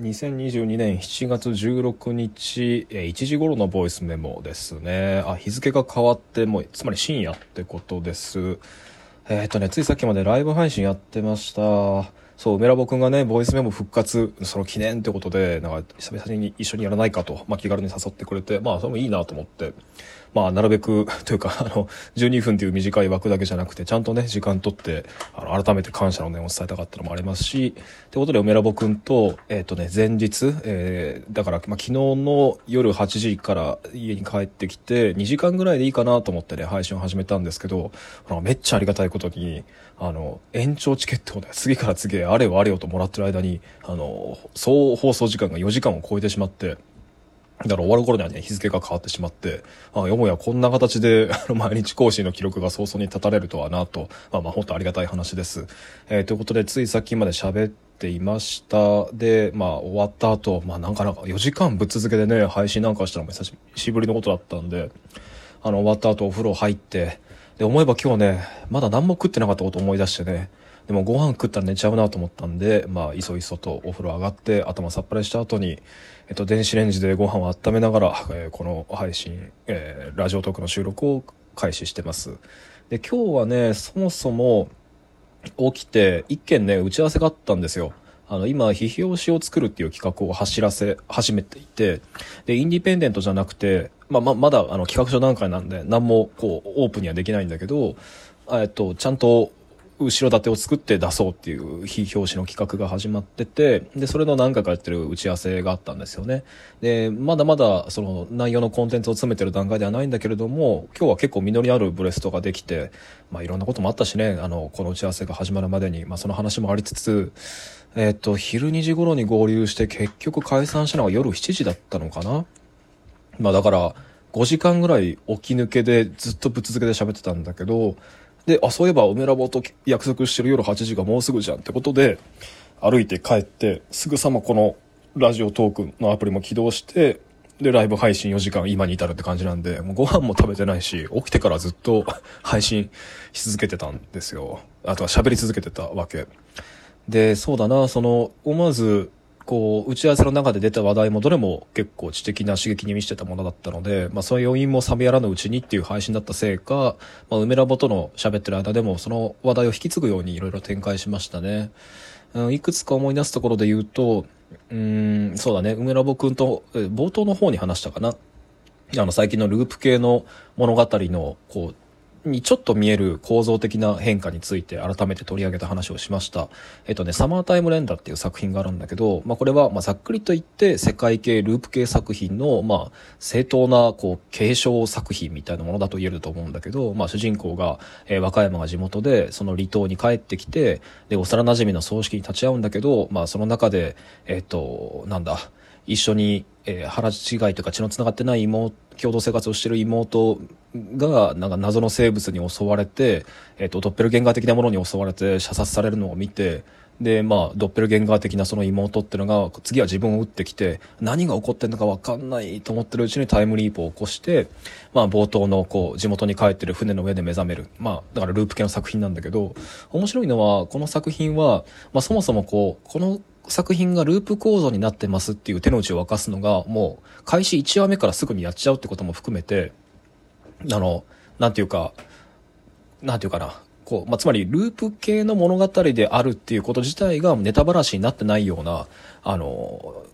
2022年7月16日、えー1時頃のボイスメモですね。あ、日付が変わって、もう、つまり深夜ってことです。えっ、とね、ついさっきまでライブ配信やってました。そう、梅ラボくんがね、ボイスメモ復活、その記念ってことで、なんか、久々に一緒にやらないかと、まあ、気軽に誘ってくれて、まあ、それもいいなと思って、まあ、なるべく、というか、あの、12分という短い枠だけじゃなくて、ちゃんとね、時間取って、あの、改めて感謝の念を伝えたかったのもありますし、ってことで、梅ラボくんと、えっ、とね、前日、えー、だから、まあ、昨日の夜8時から家に帰ってきて、2時間ぐらいでいいかなと思ってね、配信を始めたんですけど、あのめっちゃありがたいことに、あの、延長チケットをね、次から次へあれよあれよともらってる間に、あの、総放送時間が4時間を超えてしまって、だから終わる頃にはね、日付が変わってしまって、あよもやこんな形で、あの、毎日更新の記録が早々に立たれるとはなと、まあまあ本当ありがたい話です。えーということで、ついさっきまで喋っていました。で、まあ終わった後、まあなんかなんか4時間ぶっ続けでね、配信なんかしたのも久しぶりのことだったんで、あの、終わった後お風呂入って、で、思えば今日ね、まだ何も食ってなかったこと思い出してね、でもご飯食ったら寝ちゃうなと思ったんで、まあ、いそいそとお風呂上がって、頭さっぱりした後に、えっと、電子レンジでご飯を温めながら、えーこの配信、えーラジオトークの収録を開始してます。で、今日はね、そもそも起きて、一件ね、打ち合わせがあったんですよ。あの、今、批評紙を作るっていう企画を走らせ、始めていて、で、インディペンデントじゃなくて、まあ、ま、まだ、あの、企画書段階なんで、何も、こう、オープンにはできないんだけど、えっと、ちゃんと、後ろ盾を作って出そうっていう非表紙の企画が始まってて、で、それの何回かやってる打ち合わせがあったんですよね。で、まだまだその内容のコンテンツを詰めてる段階ではないんだけれども、今日は結構実りあるブレストができて、まあいろんなこともあったしね、あの、この打ち合わせが始まるまでに、まあその話もありつつ、えっと、昼2時頃に合流して結局解散したのが夜7時だったのかなまあだから、5時間ぐらい起き抜けでずっとぶっ続けで喋ってたんだけど、で、あ、そういえば、梅ラボと約束してる夜8時がもうすぐじゃんってことで、歩いて帰って、すぐさまこのラジオトークのアプリも起動して、で、ライブ配信4時間今に至るって感じなんで、もうご飯も食べてないし、起きてからずっと 配信し続けてたんですよ。あとは喋り続けてたわけ。で、そうだな、その、思わず、こう、打ち合わせの中で出た話題もどれも結構知的な刺激に満ちてたものだったので、まあその要因も冷めやらぬうちにっていう配信だったせいか、まあ梅ラボとの喋ってる間でもその話題を引き継ぐようにいろいろ展開しましたね。うん、いくつか思い出すところで言うと、うん、そうだね、梅ラボくんと、冒頭の方に話したかな。あの、最近のループ系の物語の、こう、にちょっと見える構造的な変化について改めて取り上げた話をしました。えっとね、サマータイムレンダーっていう作品があるんだけど、まあこれは、まあざっくりと言って世界系ループ系作品の、まあ正当な、こう、継承作品みたいなものだと言えると思うんだけど、まあ主人公が、えー和歌山が地元で、その離島に帰ってきて、で、幼馴染の葬式に立ち会うんだけど、まあその中で、えっと、なんだ、一緒に、えー腹違いというか血の繋がってない妹、共同生活をしてる妹が、なんか謎の生物に襲われて、えっ、と、ドッペルゲンガー的なものに襲われて射殺されるのを見て、で、まあ、ドッペルゲンガー的なその妹っていうのが、次は自分を撃ってきて、何が起こってんのかわかんないと思ってるうちにタイムリープを起こして、まあ、冒頭の、こう、地元に帰ってる船の上で目覚める。まあ、だからループ系の作品なんだけど、面白いのは、この作品は、まあ、そもそもこう、この作品がループ構造になってますっていう手の内を沸かすのが、もう、開始1話目からすぐにやっちゃうってことも含めて、あの、なんていうか、なんていうかな、こう、まあ、つまり、ループ系の物語であるっていうこと自体がネタばらしになってないような、あの、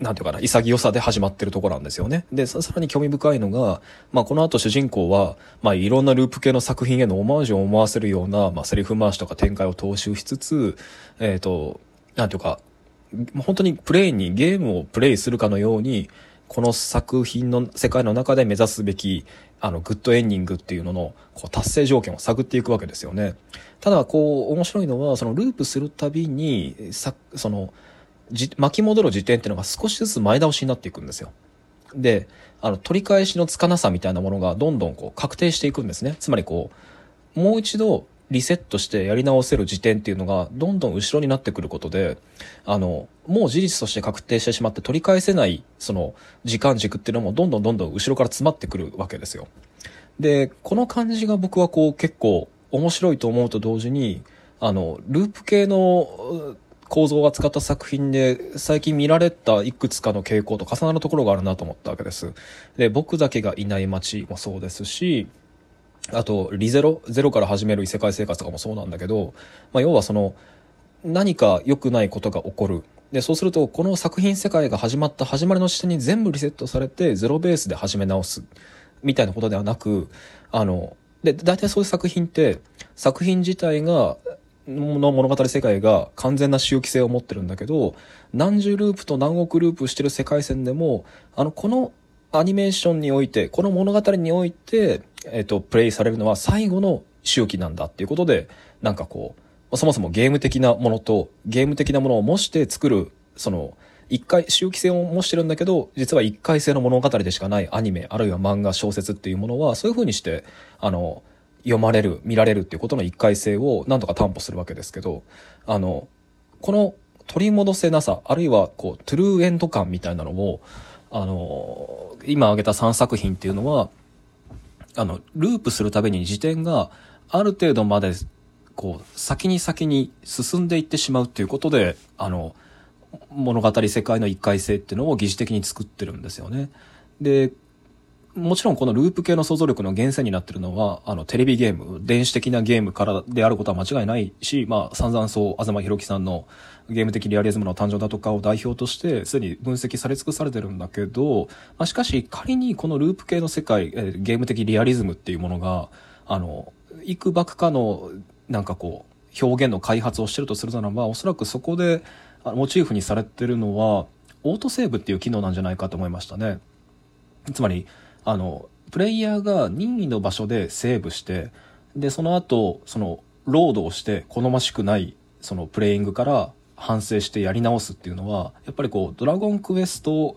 なんていうかな、潔さで始まってるところなんですよね。で、さらに興味深いのが、まあ、この後主人公は、まあ、いろんなループ系の作品へのオマージュを思わせるような、まあ、セリフ回しとか展開を踏襲しつつ、えっ、と、なんていうか、本当にプレイにゲームをプレイするかのように、この作品の世界の中で目指すべき、あの、グッドエンディングっていうのの、こう、達成条件を探っていくわけですよね。ただ、こう、面白いのは、その、ループするたびに、さ、その、じ、巻き戻る時点っていうのが少しずつ前倒しになっていくんですよ。で、あの、取り返しのつかなさみたいなものがどんどんこう、確定していくんですね。つまりこう、もう一度、リセットしてやり直せる時点っていうのがどんどん後ろになってくることで、あの、もう事実として確定してしまって取り返せない、その、時間軸っていうのもどんどんどんどん後ろから詰まってくるわけですよ。で、この感じが僕はこう結構面白いと思うと同時に、あの、ループ系の、構造を扱った作品で最近見られたいくつかの傾向と重なるところがあるなと思ったわけです。で、僕だけがいない街もそうですし、あと、リゼロ？ゼロから始める異世界生活とかもそうなんだけど、まあ、要はその、何か良くないことが起こる。で、そうすると、この作品世界が始まった始まりの視点に全部リセットされて、ゼロベースで始め直す。みたいなことではなく、あの、で、大体そういう作品って、作品自体が、の物語世界が完全な周期性を持ってるんだけど、何十ループと何億ループしてる世界線でも、あの、このアニメーションにおいて、この物語において、えっ、と、プレイされるのは最後の周期なんだっていうことで、なんかこう、そもそもゲーム的なものと、ゲーム的なものを模して作る、その、一回、周期性を模してるんだけど、実は一回性の物語でしかないアニメ、あるいは漫画、小説っていうものは、そういう風にして、あの、読まれる、見られるっていうことの一回性を何とか担保するわけですけど、あの、この取り戻せなさ、あるいはこう、トゥルーエンド感みたいなのを、あの、今挙げた3作品っていうのは、あの、ループするたびに時点がある程度まで、こう、先に先に進んでいってしまうっていうことで、あの、物語世界の一回性っていうのを疑似的に作ってるんですよね。で、もちろんこのループ系の想像力の源泉になってるのは、あの、テレビゲーム、電子的なゲームからであることは間違いないし、まあ、散々そう、東博樹さんのゲーム的リアリズムの誕生だとかを代表として、すでに分析され尽くされてるんだけど、まあ、しかし仮にこのループ系の世界、えゲーム的リアリズムっていうものが、あの、幾ばくかの、なんかこう、表現の開発をしてるとするならば、おそらくそこで、モチーフにされてるのは、オートセーブっていう機能なんじゃないかと思いましたね。つまり、あの、プレイヤーが任意の場所でセーブして、で、その後、その、ロードをして好ましくない、そのプレイングから反省してやり直すっていうのは、やっぱりこう、ドラゴンクエスト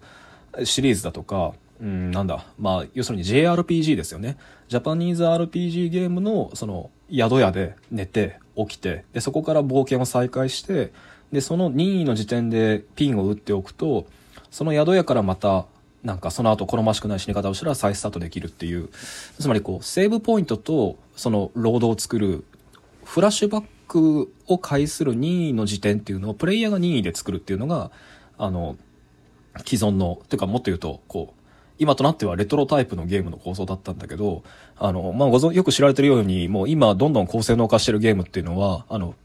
シリーズだとか、うん、なんだ、まあ、要するに JRPG ですよね。ジャパニーズ RPG ゲームの、その、宿屋で寝て、起きて、で、そこから冒険を再開して、で、その任意の時点でピンを打っておくと、その宿屋からまた、なんかその後好ましくない死に方をしたら再スタートできるっていう、つまりこう、セーブポイントとそのロードを作る、フラッシュバックを介する任意の時点っていうのをプレイヤーが任意で作るっていうのが、あの、既存の、っていうかもっと言うと、こう、今となってはレトロタイプのゲームの構想だったんだけど、あの、まあ、ご存、よく知られてるように、もう今どんどん高性能化してるゲームっていうのは、あの、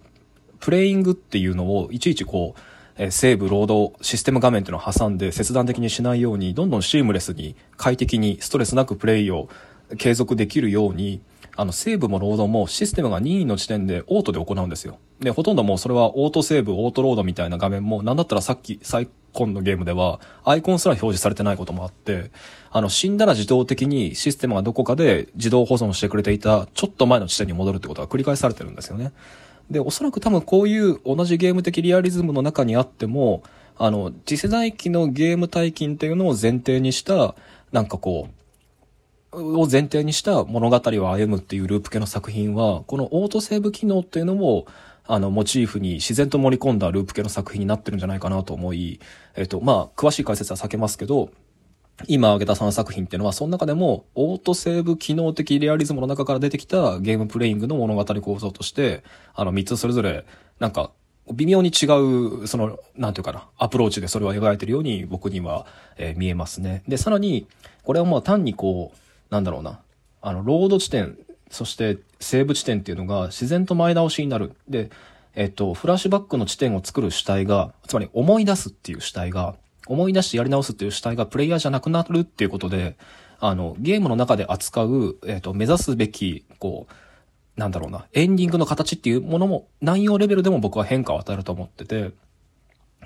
プレイングっていうのをいちいちこう、えセーブ、ロード、システム画面っていうのを挟んで切断的にしないように、どんどんシームレスに快適にストレスなくプレイを継続できるように、あの、セーブもロードもシステムが任意の時点でオートで行うんですよ。で、ほとんどもうそれはオートセーブ、オートロードみたいな画面も、なんだったらさっき、最今のゲームでは、アイコンすら表示されてないこともあって、あの、死んだら自動的にシステムがどこかで自動保存してくれていた、ちょっと前の地点に戻るってことが繰り返されてるんですよね。で、おそらく多分こういう同じゲーム的リアリズムの中にあっても、あの、次世代機のゲーム体験っていうのを前提にした、なんかこう、を前提にした物語を歩むっていうループ系の作品は、このオートセーブ機能っていうのを、あの、モチーフに自然と盛り込んだループ系の作品になってるんじゃないかなと思い、えっと、まあ、詳しい解説は避けますけど、今挙げた3作品っていうのは、その中でも、オートセーブ機能的リアリズムの中から出てきたゲームプレイングの物語構造として、あの、3つそれぞれ、なんか、微妙に違う、その、なんていうかな、アプローチでそれを描いてるように僕には、えー、見えますね。で、さらに、これはまあ単にこう、なんだろうな、あの、ロード地点、そしてセーブ地点っていうのが自然と前倒しになる。で、えっと、フラッシュバックの地点を作る主体が、つまり思い出すっていう主体が、思い出してやり直すっていう主体がプレイヤーじゃなくなるっていうことで、あの、ゲームの中で扱う、えっ、と、目指すべき、こう、なんだろうな、エンディングの形っていうものも、内容レベルでも僕は変化を与えると思ってて、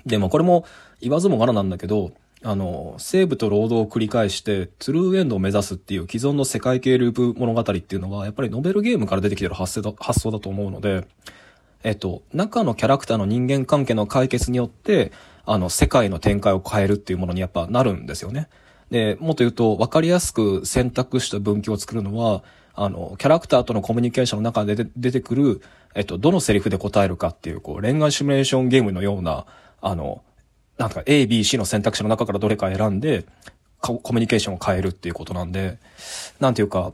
でもこれも言わずもがななんだけど、あの、セーブとロードを繰り返して、トゥルーエンドを目指すっていう既存の世界系ループ物語っていうのは、やっぱりノベルゲームから出てきてる発想だ発想だと思うので、えっと、中のキャラクターの人間関係の解決によって、あの、世界の展開を変えるっていうものにやっぱなるんですよね。で、もっと言うと、わかりやすく選択した分岐を作るのは、あの、キャラクターとのコミュニケーションの中で出てくる、えっと、どのセリフで答えるかっていう、こう、恋愛シミュレーションゲームのような、あの、なんか A、B、C の選択肢の中からどれか選んで、コミュニケーションを変えるっていうことなんで、なんていうか、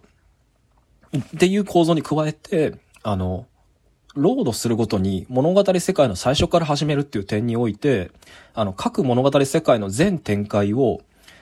っていう構造に加えて、あの、ロードするごとに物語世界の最初から始めるっていう点において、あの、各物語世界の全展開を、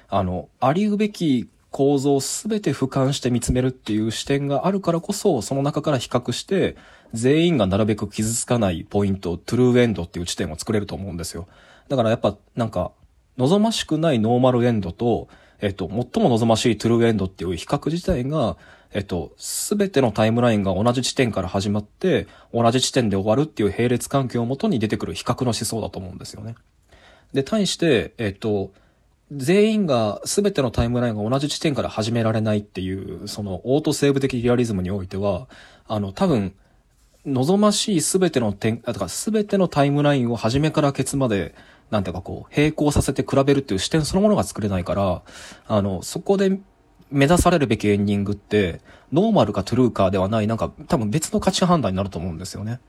あの、ありうべき構造を全て俯瞰して見つめるっていう視点があるからこそ、その中から比較して、全員がなるべく傷つかないポイント、トゥルーエンドっていう地点を作れると思うんですよ。だからやっぱ、なんか、望ましくないノーマルエンドと、えっと、最も望ましいトゥルーエンドっていう比較自体が、えっと、すべてのタイムラインが同じ地点から始まって、同じ地点で終わるっていう並列関係をもとに出てくる比較の思想だと思うんですよね。で、対して、えっと、全員が全てのタイムラインが同じ地点から始められないっていう、そのオートセーブ的リアリズムにおいては、あの、多分、望ましい全ての点、あ、とか全てのタイムラインを初めからケツまで、なんていうかこう、並行させて比べるっていう視点そのものが作れないから、あの、そこで目指されるべきエンディングって、ノーマルかトゥルーかではない、なんか多分別の価値判断になると思うんですよね。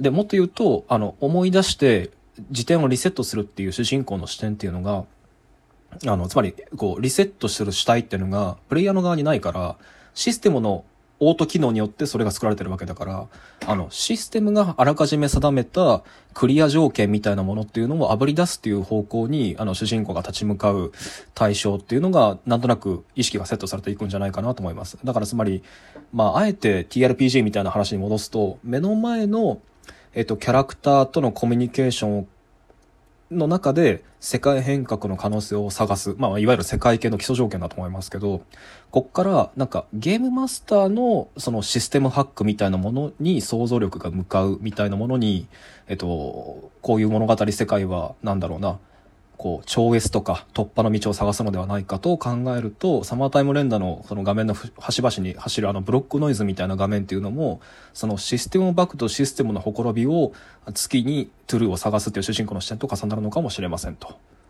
で、もっと言うと、あの、思い出して、時点をリセットするっていう主人公の視点っていうのが、あの、つまり、こう、リセットする主体っていうのが、プレイヤーの側にないから、システムのオート機能によってそれが作られてるわけだから、あの、システムがあらかじめ定めたクリア条件みたいなものっていうのを炙り出すっていう方向に、あの、主人公が立ち向かう対象っていうのが、なんとなく意識がセットされていくんじゃないかなと思います。だからつまり、まあ、あえて TRPG みたいな話に戻すと、目の前の、えっと、キャラクターとのコミュニケーションをの中で世界変革の可能性を探す。まあ、いわゆる世界系の基礎条件だと思いますけど、こっからなんかゲームマスターのそのシステムハックみたいなものに想像力が向かうみたいなものに、えっと、こういう物語世界はなんだろうな、こう、超越とか突破の道を探すのではないかと考えると、サマータイム連打のその画面の端々に走るあのブロックノイズみたいな画面っていうのも、そのシステムバックとシステムのほころびを月にトゥルーを探すっていう主人公の視点と重なるのかもしれませんと。